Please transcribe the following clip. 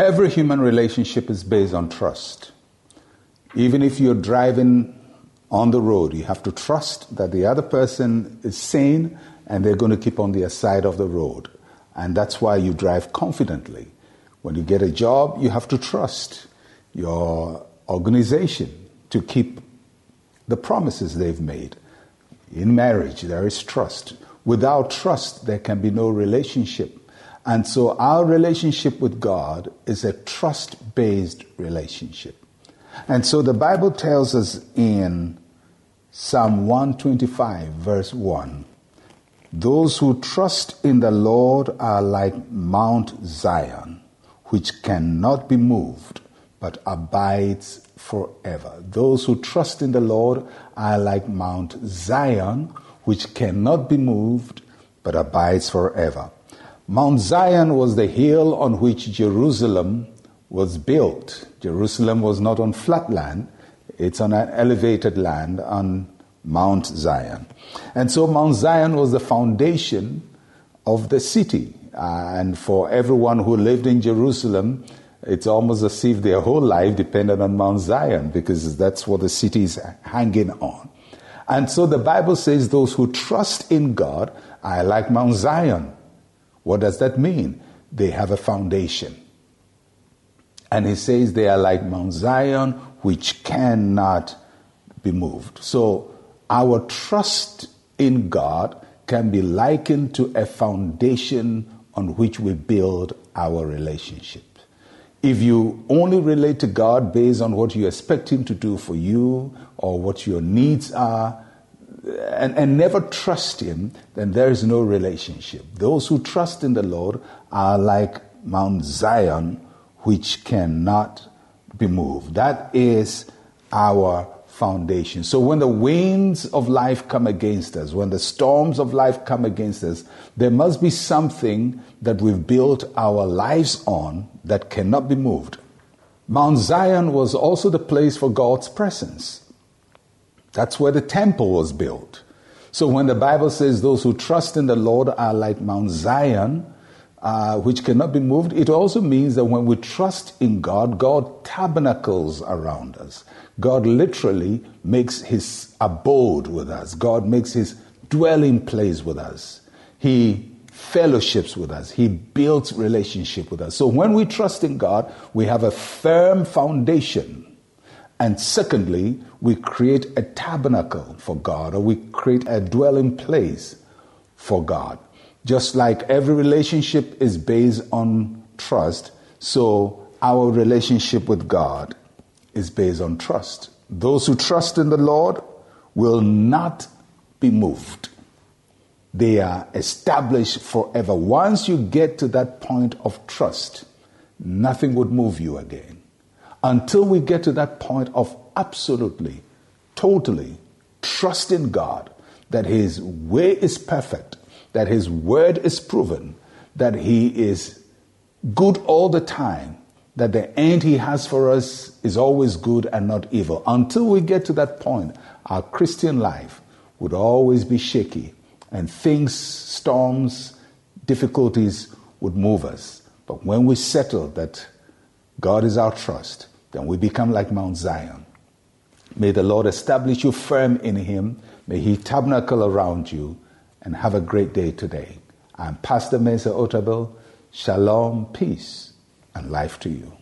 Every human relationship is based on trust. Even if you're driving on the road, you have to trust that the other person is sane and they're going to keep on their side of the road. And that's why you drive confidently. When you get a job, you have to trust your organization to keep the promises they've made. In marriage, there is trust. Without trust, there can be no relationship. And so our relationship with God is a trust based relationship. And so the Bible tells us in Psalm 125, verse 1 Those who trust in the Lord are like Mount Zion, which cannot be moved, but abides forever. Those who trust in the Lord are like Mount Zion, which cannot be moved, but abides forever. Mount Zion was the hill on which Jerusalem was built. Jerusalem was not on flat land, it's on an elevated land on Mount Zion. And so Mount Zion was the foundation of the city. Uh, and for everyone who lived in Jerusalem, it's almost as if their whole life depended on Mount Zion because that's what the city is hanging on. And so the Bible says those who trust in God are like Mount Zion. What does that mean? They have a foundation. And he says they are like Mount Zion, which cannot be moved. So our trust in God can be likened to a foundation on which we build our relationship. If you only relate to God based on what you expect Him to do for you or what your needs are, and, and never trust Him, then there is no relationship. Those who trust in the Lord are like Mount Zion, which cannot be moved. That is our foundation. So when the winds of life come against us, when the storms of life come against us, there must be something that we've built our lives on that cannot be moved. Mount Zion was also the place for God's presence. That's where the temple was built. So when the Bible says those who trust in the Lord are like Mount Zion, uh, which cannot be moved, it also means that when we trust in God, God tabernacles around us. God literally makes his abode with us. God makes his dwelling place with us. He fellowships with us. He builds relationship with us. So when we trust in God, we have a firm foundation and secondly, we create a tabernacle for God, or we create a dwelling place for God. Just like every relationship is based on trust, so our relationship with God is based on trust. Those who trust in the Lord will not be moved. They are established forever. Once you get to that point of trust, nothing would move you again until we get to that point of absolutely, totally trusting God that His way is perfect, that His word is proven, that He is good all the time, that the end He has for us is always good and not evil. Until we get to that point, our Christian life would always be shaky and things, storms, difficulties would move us. But when we settle that God is our trust, then we become like Mount Zion. May the Lord establish you firm in Him. May He tabernacle around you and have a great day today. I'm Pastor Mensa Otabil. Shalom, peace, and life to you.